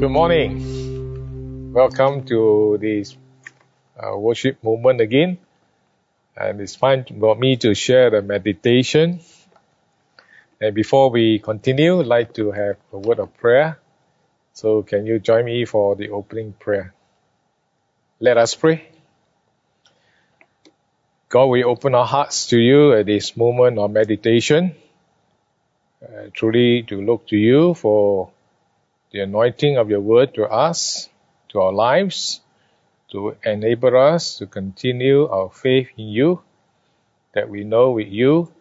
Good morning. Welcome to this uh, worship moment again. And it's fine for me to share the meditation. And before we continue, I'd like to have a word of prayer. So can you join me for the opening prayer? Let us pray. God, we open our hearts to you at this moment of meditation. Uh, truly to look to you for the anointing of your word to us, to our lives, to enable us to continue our faith in you, that we know with you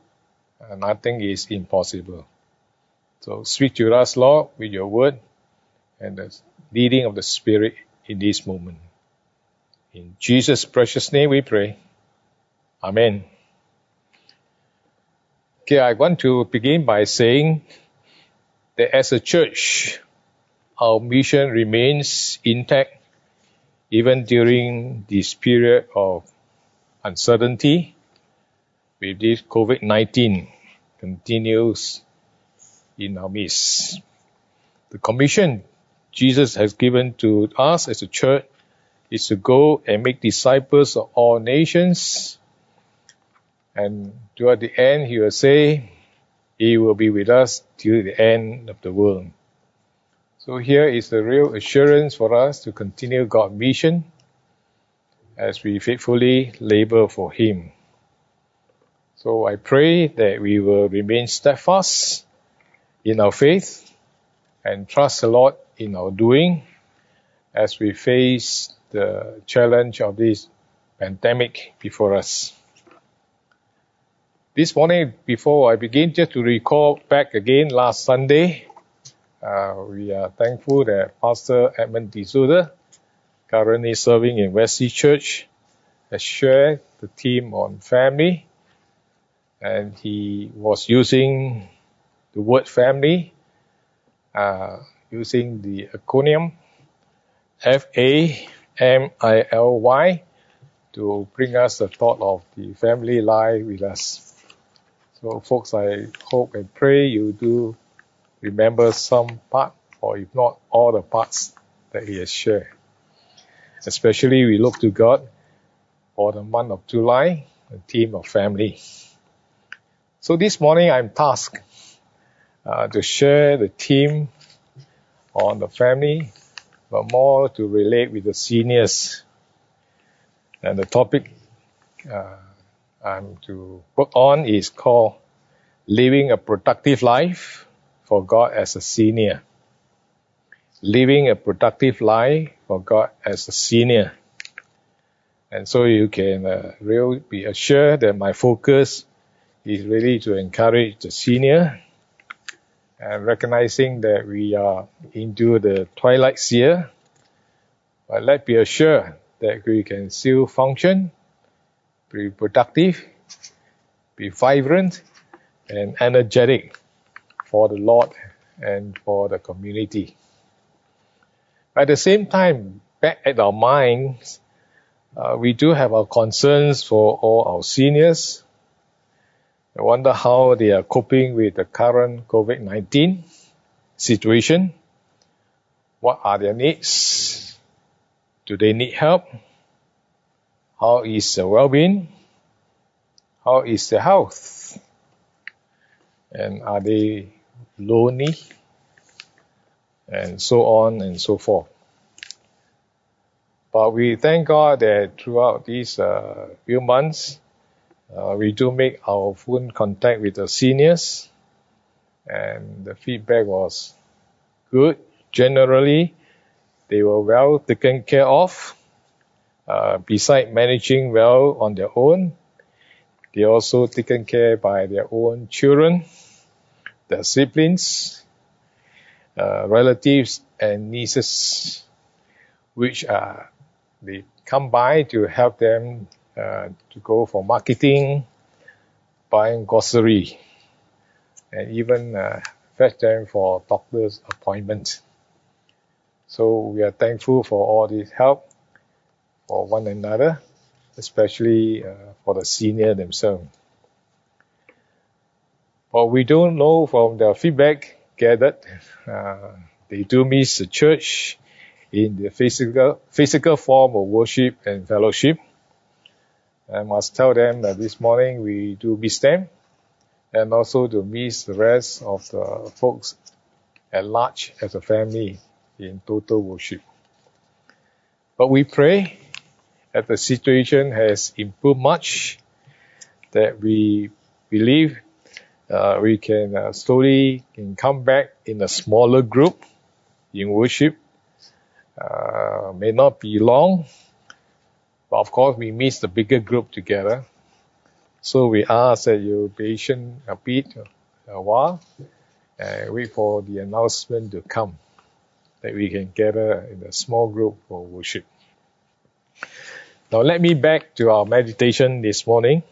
uh, nothing is impossible. So speak to us, Lord, with your word and the leading of the Spirit in this moment. In Jesus' precious name we pray. Amen. Okay, I want to begin by saying that as a church, our mission remains intact even during this period of uncertainty with this COVID-19 continues in our midst. The commission Jesus has given to us as a church is to go and make disciples of all nations. And toward the end, he will say, he will be with us till the end of the world. So here is the real assurance for us to continue God's mission as we faithfully labor for Him. So I pray that we will remain steadfast in our faith and trust the Lord in our doing as we face the challenge of this pandemic before us. This morning, before I begin, just to recall back again last Sunday, uh, we are thankful that Pastor Edmund D'Souza, currently serving in Wesley Church, has shared the theme on family, and he was using the word family, uh, using the acronym F-A-M-I-L-Y to bring us the thought of the family life with us. So folks, I hope and pray you do remember some part, or if not all the parts that he has shared. Especially we look to God for the month of July, the theme of family. So this morning I'm tasked uh, to share the theme on the family, but more to relate with the seniors. And the topic uh, I'm to work on is called Living a Productive Life for God as a senior. Living a productive life for God as a senior. And so you can uh, really be assured that my focus is really to encourage the senior and recognizing that we are into the twilight year. But let be assured that we can still function, be productive, be vibrant, and energetic for the Lord and for the community. At the same time, back at our minds, uh, we do have our concerns for all our seniors. I wonder how they are coping with the current COVID-19 situation. What are their needs? Do they need help? How is their well-being? How is their health? And are they lonely, and so on and so forth. But we thank God that throughout these uh, few months, uh, we do make our phone contact with the seniors, and the feedback was good. Generally, they were well taken care of. Uh, beside managing well on their own, they also taken care by their own children their siblings, uh, relatives, and nieces, which uh, they come by to help them uh, to go for marketing, buying grocery, and even uh, fetch them for doctor's appointments. So we are thankful for all this help for one another, especially uh, for the senior themselves. But we don't know from the feedback gathered uh, they do miss the church in the physical, physical form of worship and fellowship. I must tell them that this morning we do miss them and also to miss the rest of the folks at large as a family in total worship. But we pray that the situation has improved much, that we believe uh, we can uh, slowly can come back in a smaller group in worship. Uh, may not be long, but of course we miss the bigger group together. So we ask that you patient a bit, a while, and wait for the announcement to come, that we can gather in a small group for worship. Now let me back to our meditation this morning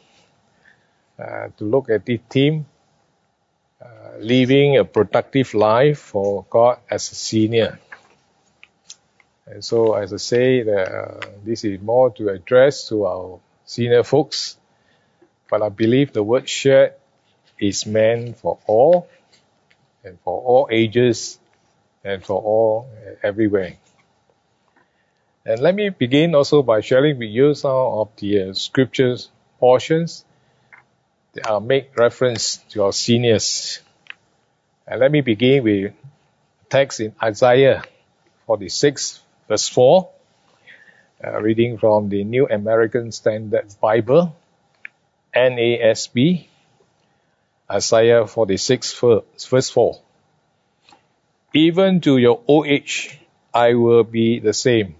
uh, to look at the theme, uh, living a productive life for God as a senior. And so, as I say, uh, this is more to address to our senior folks, but I believe the word shared is meant for all, and for all ages, and for all everywhere. And let me begin also by sharing with you some of the uh, scriptures portions are make reference to our seniors. And let me begin with text in Isaiah 46 verse 4, uh, reading from the New American Standard Bible, NASB, Isaiah 46 verse 4. Even to your old age, I will be the same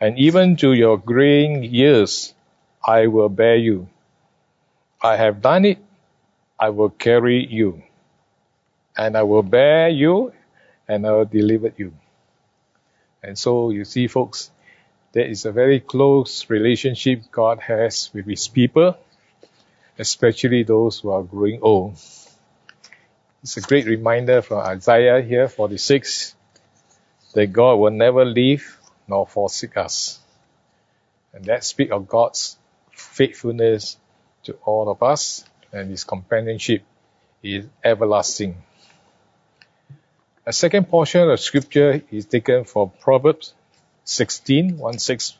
and even to your graying years I will bear you. I have done it, I will carry you, and I will bear you, and I will deliver you. And so you see, folks, there is a very close relationship God has with His people, especially those who are growing old. It's a great reminder from Isaiah here, 46, that God will never leave nor forsake us. And that speaks of God's faithfulness to all of us and his companionship is everlasting. A second portion of scripture is taken from Proverbs 16, 1 6,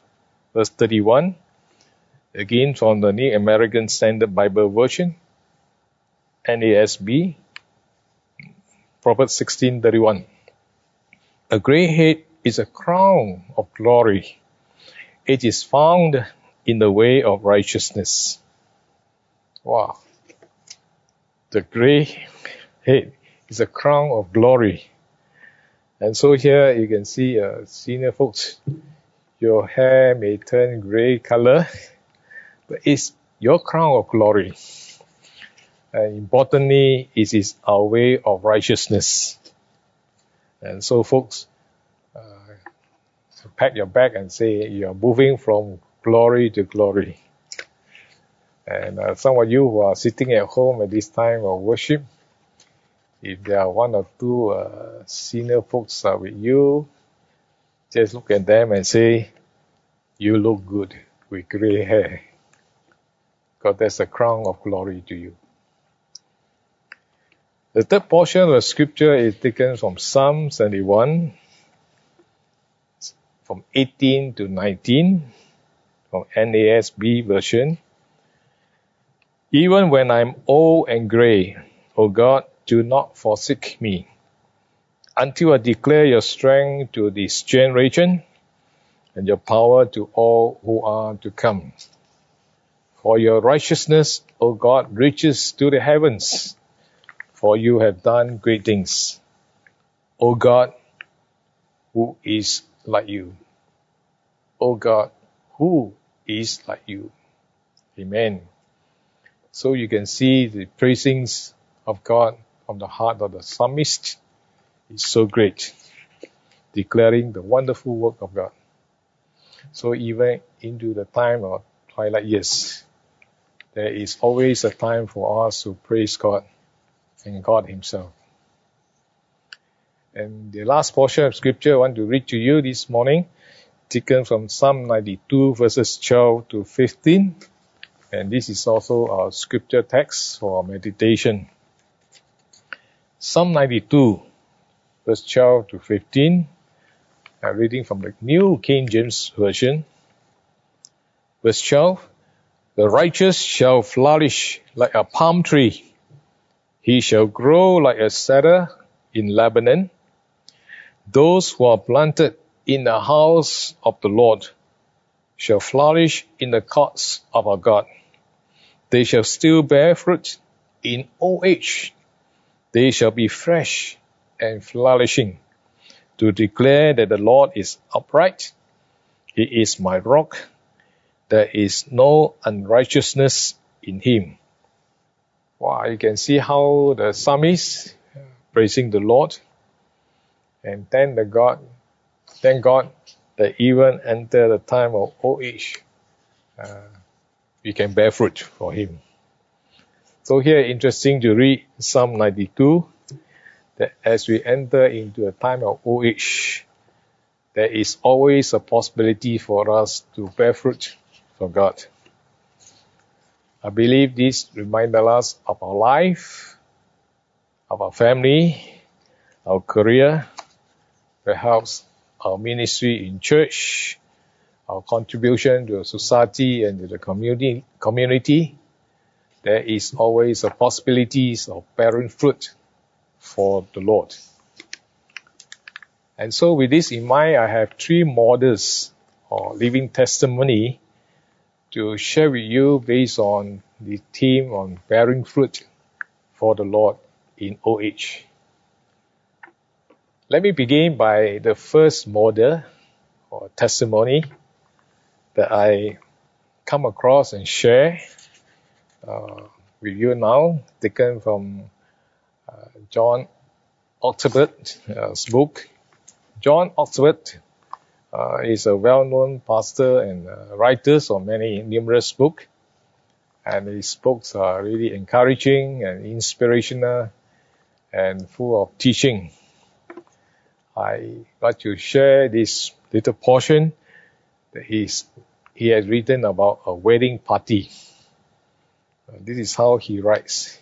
verse 31, again from the New American Standard Bible Version, NASB, Proverbs 16, 31. A gray head is a crown of glory. It is found in the way of righteousness. Wow. The gray head is a crown of glory. And so here you can see uh, senior folks, your hair may turn gray color, but it's your crown of glory. And importantly, it is our way of righteousness. And so folks, pat your back and say you're moving from glory to glory. And uh, some of you who are sitting at home at this time of worship, if there are one or two uh, senior folks are with you, just look at them and say, you look good with gray hair. God, that's a crown of glory to you. The third portion of the scripture is taken from Psalm 71, from 18 to 19 from NASB version. Even when I'm old and gray, O God, do not forsake me until I declare your strength to this generation and your power to all who are to come. For your righteousness, O God, reaches to the heavens, for you have done great things. O God, who is like you. O God, who is like you? Amen. So you can see the praisings of God from the heart of the psalmist is so great, declaring the wonderful work of God. So even into the time of twilight years, there is always a time for us to praise God and God Himself. And the last portion of scripture I want to read to you this morning, taken from Psalm 92 verses 12 to 15. And this is also our scripture text for meditation. Psalm 92 verse 12 to 15. I'm reading from the New King James Version. Verse 12 The righteous shall flourish like a palm tree, he shall grow like a cedar in Lebanon. Those who are planted in the house of the Lord shall flourish in the courts of our God. They shall still bear fruit in old age. They shall be fresh and flourishing to declare that the Lord is upright. He is my rock. There is no unrighteousness in him. Wow, you can see how the psalmist praising the Lord and thank the God, thank God that even enter the time of old age, uh, we can bear fruit for Him. So here, interesting to read Psalm 92, that as we enter into a time of old age, there is always a possibility for us to bear fruit for God. I believe this reminds us of our life, of our family, our career, perhaps our ministry in church, our contribution to society and to the community, community, there is always a possibility of bearing fruit for the Lord. And so with this in mind, I have three models or living testimony to share with you based on the theme on bearing fruit for the Lord in old age. Let me begin by the first model or testimony that I come across and share uh, with you now, taken from uh, John Ortberg's uh, book. John Ortberg uh, is a well-known pastor and uh, writer of many numerous books, and his books are really encouraging and inspirational and full of teaching. I like to share this little portion that he's, he has written about a wedding party. Uh, this is how he writes.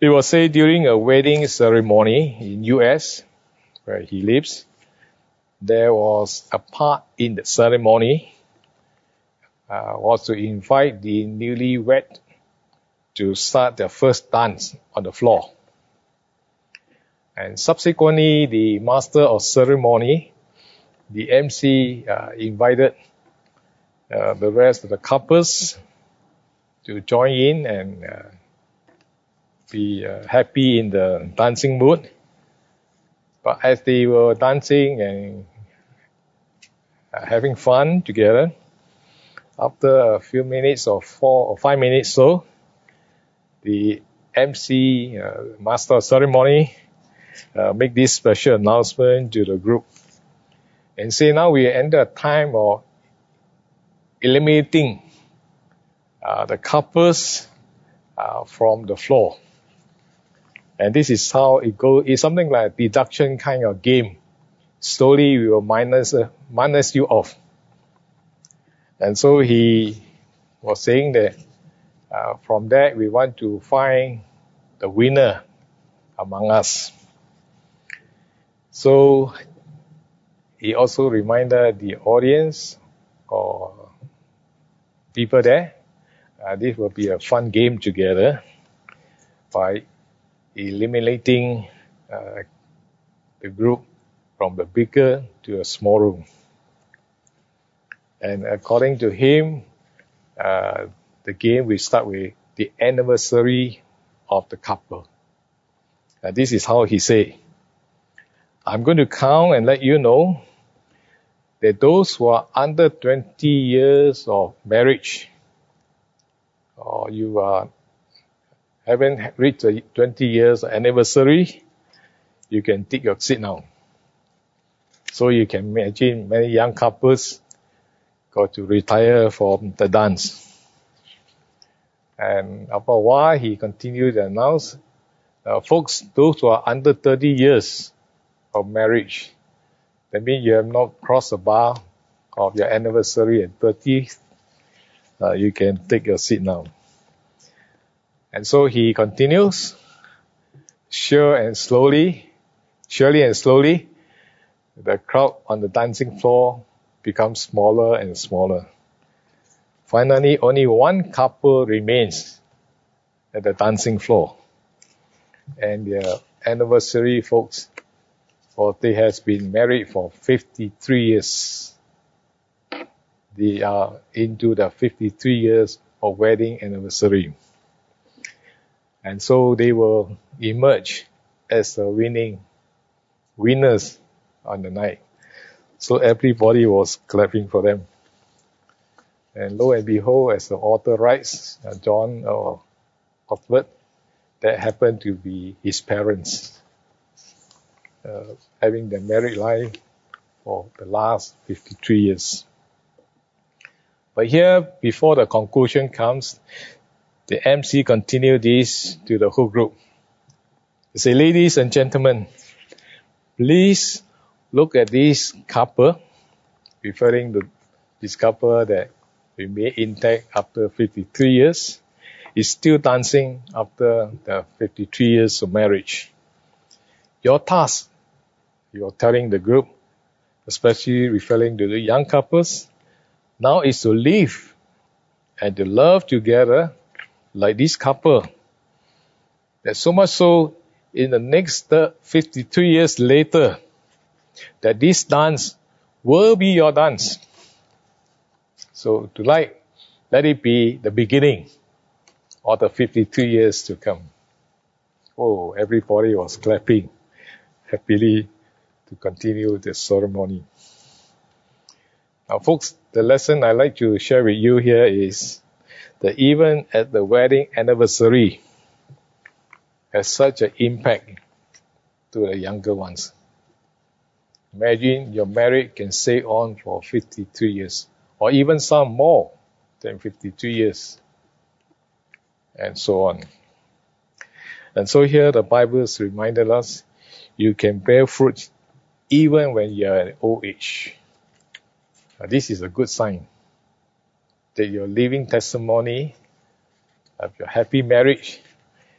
It was said during a wedding ceremony in US, where he lives, there was a part in the ceremony uh, was to invite the newlywed to start their first dance on the floor. And subsequently, the master of ceremony, the MC, uh, invited uh, the rest of the couples to join in and uh, be uh, happy in the dancing mood. But as they were dancing and uh, having fun together, after a few minutes or four or five minutes so, the MC, uh, master ceremony, make this special announcement to the group and say now we enter a time of eliminating uh, the couples uh, from the floor. And this is how it goes. It's something like a deduction kind of game. Slowly we will minus, uh, minus you off. And so he was saying that uh, from that we want to find the winner among us. So he also reminded the audience or people there, uh, this will be a fun game together by eliminating uh, the group from the bigger to a small room. And according to him, uh, the game will start with the anniversary of the couple. Uh, this is how he said. I'm going to count and let you know that those who are under 20 years of marriage, or you are haven't reached the 20 years anniversary, you can take your seat now. So you can imagine many young couples got to retire from the dance. And after a while, he continued to announce, uh, folks, those who are under 30 years, of marriage. That means you have not crossed the bar of your anniversary at 30. Uh, you can take your seat now. And so he continues. sure and slowly, surely and slowly, the crowd on the dancing floor becomes smaller and smaller. Finally, only one couple remains at the dancing floor. And their anniversary, folks, for they has been married for 53 years. They are into the 53 years of wedding anniversary. And so they will emerge as the winning winners on the night. So everybody was clapping for them. And lo and behold, as the author writes, uh, John or uh, Ortberg, that happened to be his parents, uh, having their married life for the last 53 years. But here, before the conclusion comes, the MC continued this to the whole group. He said, ladies and gentlemen, please look at this couple, referring to this couple that remained intact after 53 years, is still dancing after the 53 years of marriage. Your task, you're telling the group, especially referring to the young couples, now is to live and to love together like this couple. That so much so in the next 52 years later, that this dance will be your dance. So tonight, let it be the beginning of the 52 years to come. Oh, everybody was clapping happily to continue the ceremony. Now, folks, the lesson I'd like to share with you here is that even at the wedding anniversary, has such an impact to the younger ones. Imagine your marriage can stay on for 53 years, or even some more than 52 years, and so on. And so here the Bible has reminded us you can bear fruit even when you're at old age. Now, this is a good sign that your living testimony of your happy marriage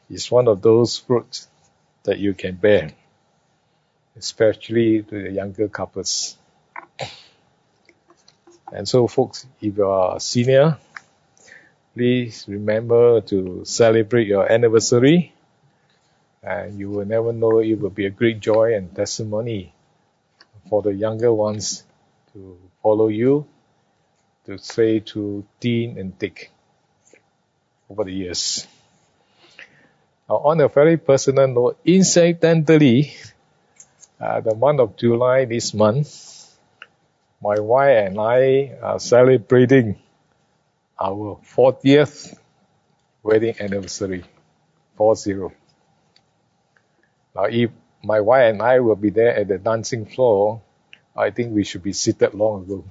is one of those fruits that you can bear especially to the younger couples. And so, folks, if you are a senior, please remember to celebrate your anniversary. And you will never know, it will be a great joy and testimony for the younger ones to follow you, to say to Dean and Dick over the years. Now, on a very personal note, incidentally, uh, the month of July this month, my wife and I are celebrating our 40th wedding anniversary, 40. Now, if my wife and I will be there at the dancing floor, I think we should be seated long ago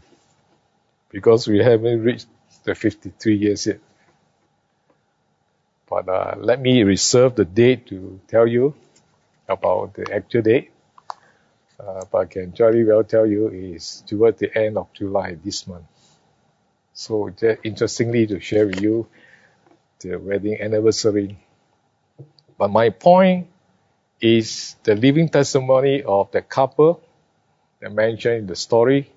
because we haven't reached the 53 years yet. But uh, let me reserve the date to tell you about the actual date uh, but I can jolly well tell you is toward the end of July this month. So interestingly to share with you the wedding anniversary. But my point is the living testimony of the couple that mentioned in the story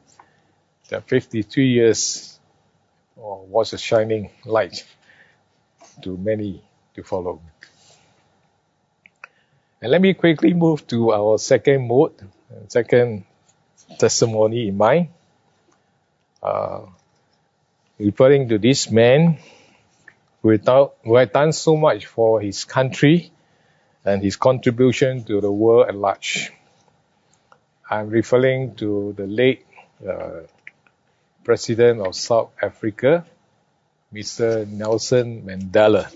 that 52 years was a shining light to many to follow. And let me quickly move to our second mode, second testimony in mind, uh, referring to this man who, who had done so much for his country and his contribution to the world at large. I'm referring to the late uh, President of South Africa, Mr. Nelson Mandela.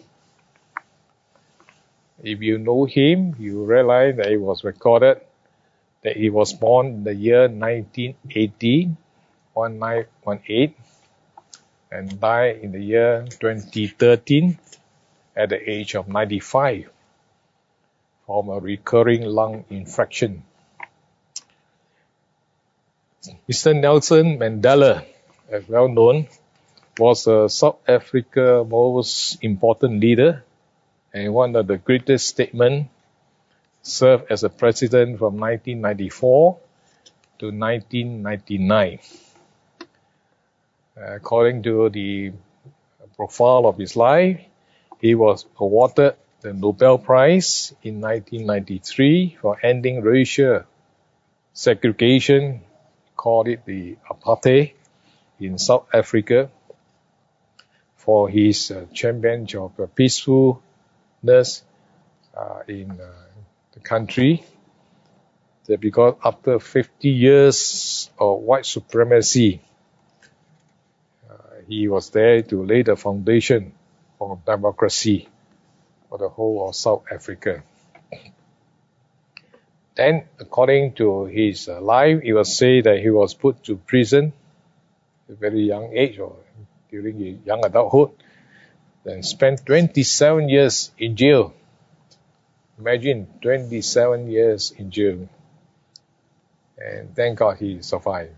If you know him, you realize that it was recorded that he was born in the year 1980, 1918, and died in the year 2013 at the age of 95 from a recurring lung infection. Mr. Nelson Mandela, as well known, was a South Africa's most important leader and one of the greatest statesmen served as a president from 1994 to 1999. According to the profile of his life, he was awarded the Nobel Prize in 1993 for ending racial segregation, called it the apartheid in South Africa, for his uh, champion of uh, peacefulness uh, in uh, the country. That because after 50 years of white supremacy, uh, he was there to lay the foundation for democracy for the whole of South Africa. Then, according to his uh, life, it was said that he was put to prison at a very young age or during his young adulthood, then spent 27 years in jail. Imagine 27 years in jail. And thank God he survived.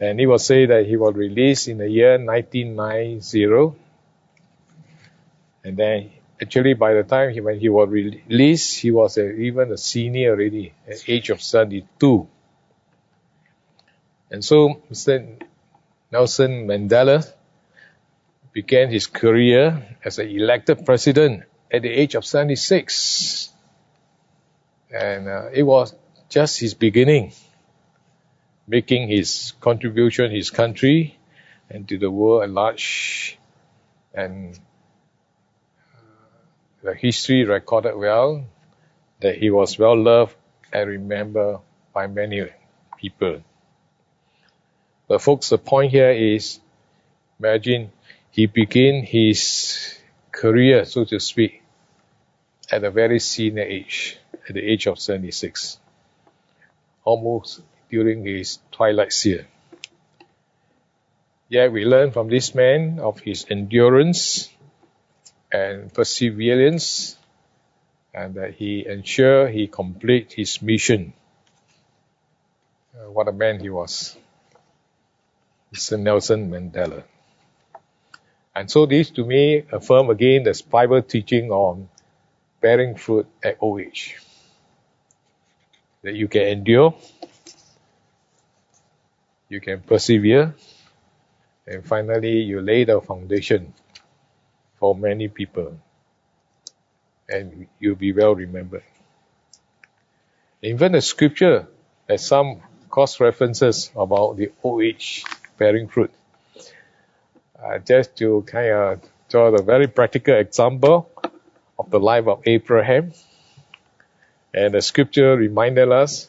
And it was said that he was released in the year 1990 and then actually by the time he, when he was released, he was a, even a senior already at age of 72. And so Mr. Nelson Mandela began his career as an elected president at the age of 76. And uh, it was just his beginning, making his contribution his country and to the world at large. And the history recorded well that he was well loved and remembered by many people. But folks, the point here is, imagine he began his career, so to speak, at a very senior age, at the age of 76, almost during his twilight year. Yet we learn from this man of his endurance and perseverance, and that he ensure he complete his mission. Uh, what a man he was. Mr. Nelson Mandela. And so this to me affirm again this Bible teaching on bearing fruit at old age. That you can endure, you can persevere, and finally you lay the foundation for many people, and you'll be well remembered. Even the scripture has some cross references about the old age bearing fruit. Uh, just to kind of draw the very practical example of the life of Abraham. And the scripture reminded us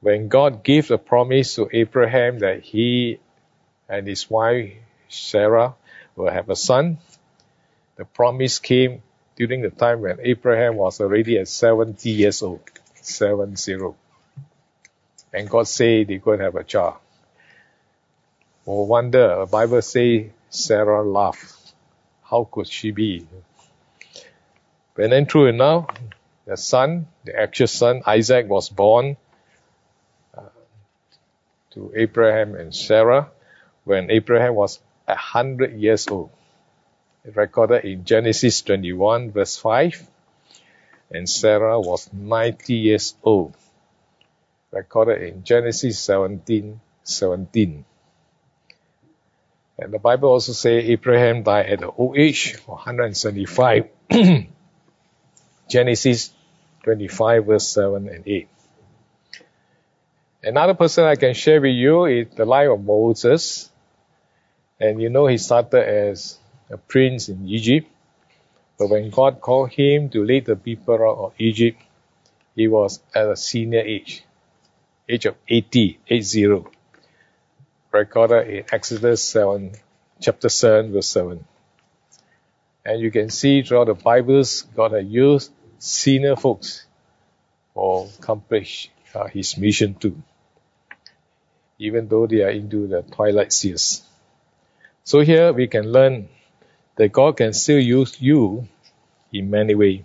when God gave the promise to Abraham that he and his wife Sarah will have a son, the promise came during the time when Abraham was already at 70 years old. Seven zero. And God said going to have a child. No wonder, the Bible say Sarah laughed. How could she be? But then true enough, the son, the actual son, Isaac was born uh, to Abraham and Sarah when Abraham was a hundred years old recorded in Genesis 21 verse 5. And Sarah was 90 years old. Recorded in Genesis 17, 17. And the Bible also says Abraham died at the old age of 175. Genesis 25 verse 7 and 8. Another person I can share with you is the life of Moses. And you know he started as a prince in Egypt. But when God called him to lead the people out of Egypt, he was at a senior age, age of 80, 80, recorded in Exodus 7, chapter 7, verse 7. And you can see throughout the Bibles, God has used senior folks for accomplish uh, his mission too, even though they are into the twilight years. So here we can learn that God can still use you in many ways.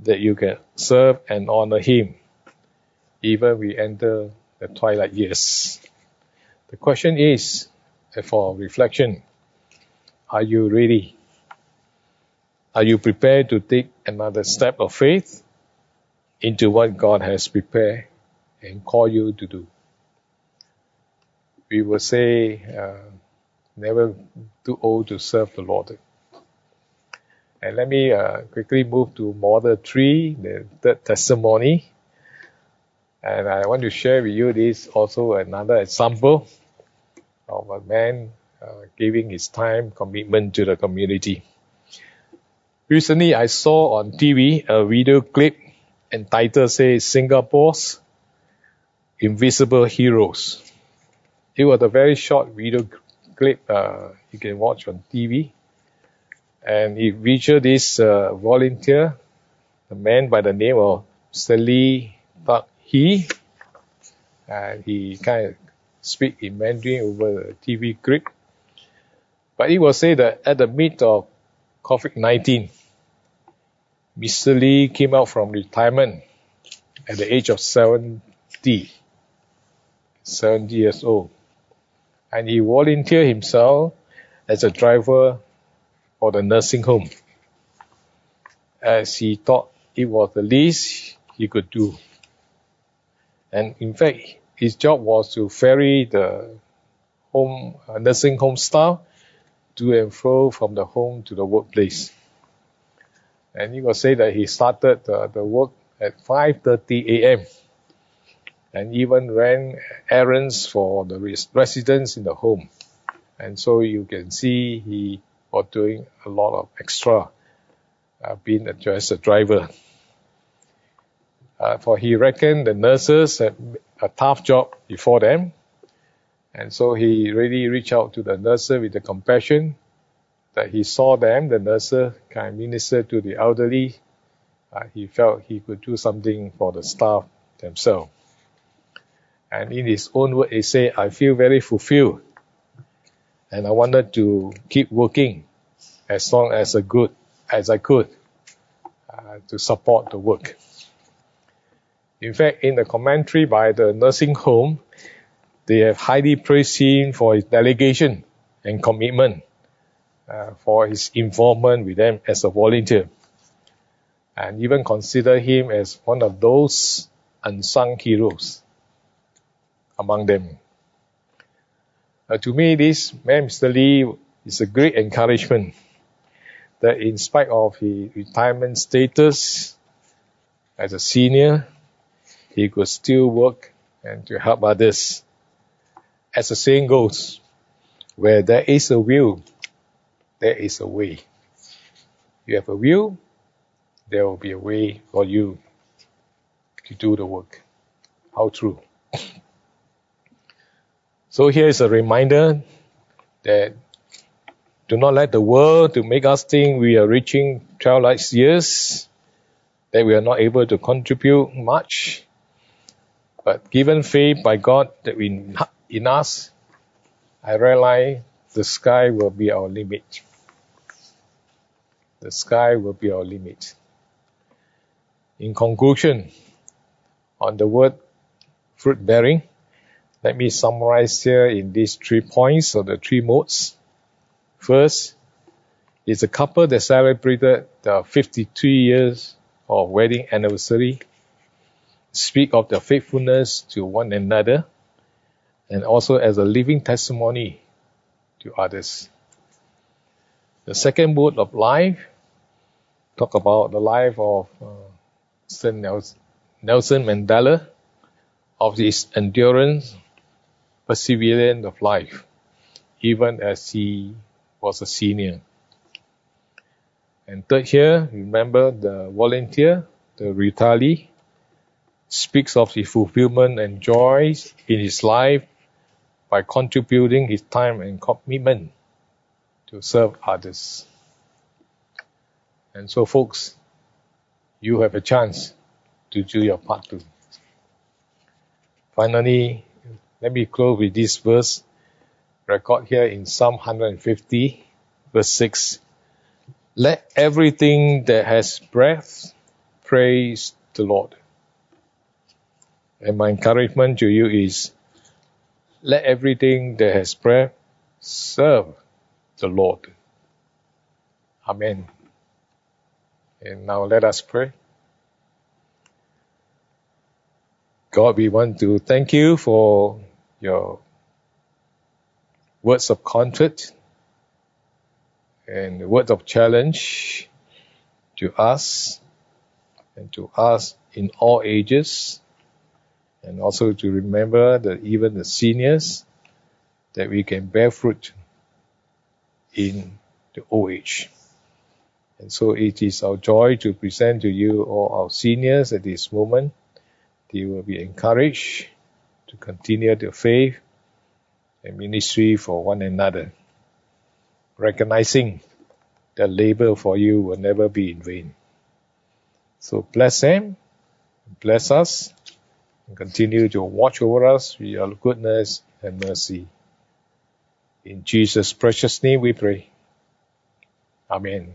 That you can serve and honor Him even we enter the twilight years. The question is, for reflection, are you ready Are you prepared to take another step of faith into what God has prepared and called you to do? We will say, uh, never too old to serve the Lord. And let me uh, quickly move to model three, the third testimony. And I want to share with you this also another example of a man uh, giving his time commitment to the community. Recently, I saw on TV a video clip entitled say Singapore's Invisible Heroes. It was a very short video clip uh, you can watch on TV. And it featured this uh, volunteer, a man by the name of Sally Tak He. And he kind of speak in Mandarin over the TV clip. But it was said that at the mid of COVID-19, Mr. Lee came out from retirement at the age of 70, 70 years old. And he volunteered himself as a driver for the nursing home, as he thought it was the least he could do. And in fact, his job was to ferry the home uh, nursing home staff to and fro from the home to the workplace and he will say that he started uh, the work at 5:30 a.m. and even ran errands for the res- residents in the home. And so you can see he was doing a lot of extra, uh, being just a driver. Uh, for he reckoned the nurses had a tough job before them, and so he really reached out to the nurses with the compassion that he saw them, the nurses, kind minister to the elderly. Uh, he felt he could do something for the staff themselves. And in his own word, he said, I feel very fulfilled. And I wanted to keep working as long as a good as I could uh, to support the work. In fact, in the commentary by the nursing home, they have highly praised him for his delegation and commitment uh, for his involvement with them as a volunteer, and even consider him as one of those unsung heroes among them. Uh, to me, this man, Mr. Lee, is a great encouragement that in spite of his retirement status as a senior, he could still work and to help others. As the saying goes, where there is a will, there is a way. You have a will, there will be a way for you to do the work. How true. So here is a reminder that do not let the world to make us think we are reaching 12 light years, that we are not able to contribute much. But given faith by God that we, in us, I realize the sky will be our limit. The sky will be our limit. In conclusion, on the word fruit bearing, let me summarize here in these three points or the three modes. First, it's a couple that celebrated the 52 years of wedding anniversary, speak of their faithfulness to one another, and also as a living testimony to others. The second mode of life talk about the life of uh, Nelson Mandela, of his endurance, perseverance of life, even as he was a senior. And third here, remember the volunteer, the retiree, speaks of the fulfillment and joys in his life by contributing his time and commitment to serve others. And so, folks, you have a chance to do your part too. Finally, let me close with this verse, record here in Psalm 150, verse 6. Let everything that has breath praise the Lord. And my encouragement to you is let everything that has breath serve the Lord. Amen. And now let us pray. God, we want to thank you for your words of comfort and words of challenge to us and to us in all ages and also to remember that even the seniors that we can bear fruit in the old age. And so it is our joy to present to you all our seniors at this moment. They will be encouraged to continue their faith and ministry for one another, recognizing that labor for you will never be in vain. So bless them, bless us, and continue to watch over us with your goodness and mercy. In Jesus' precious name we pray. Amen.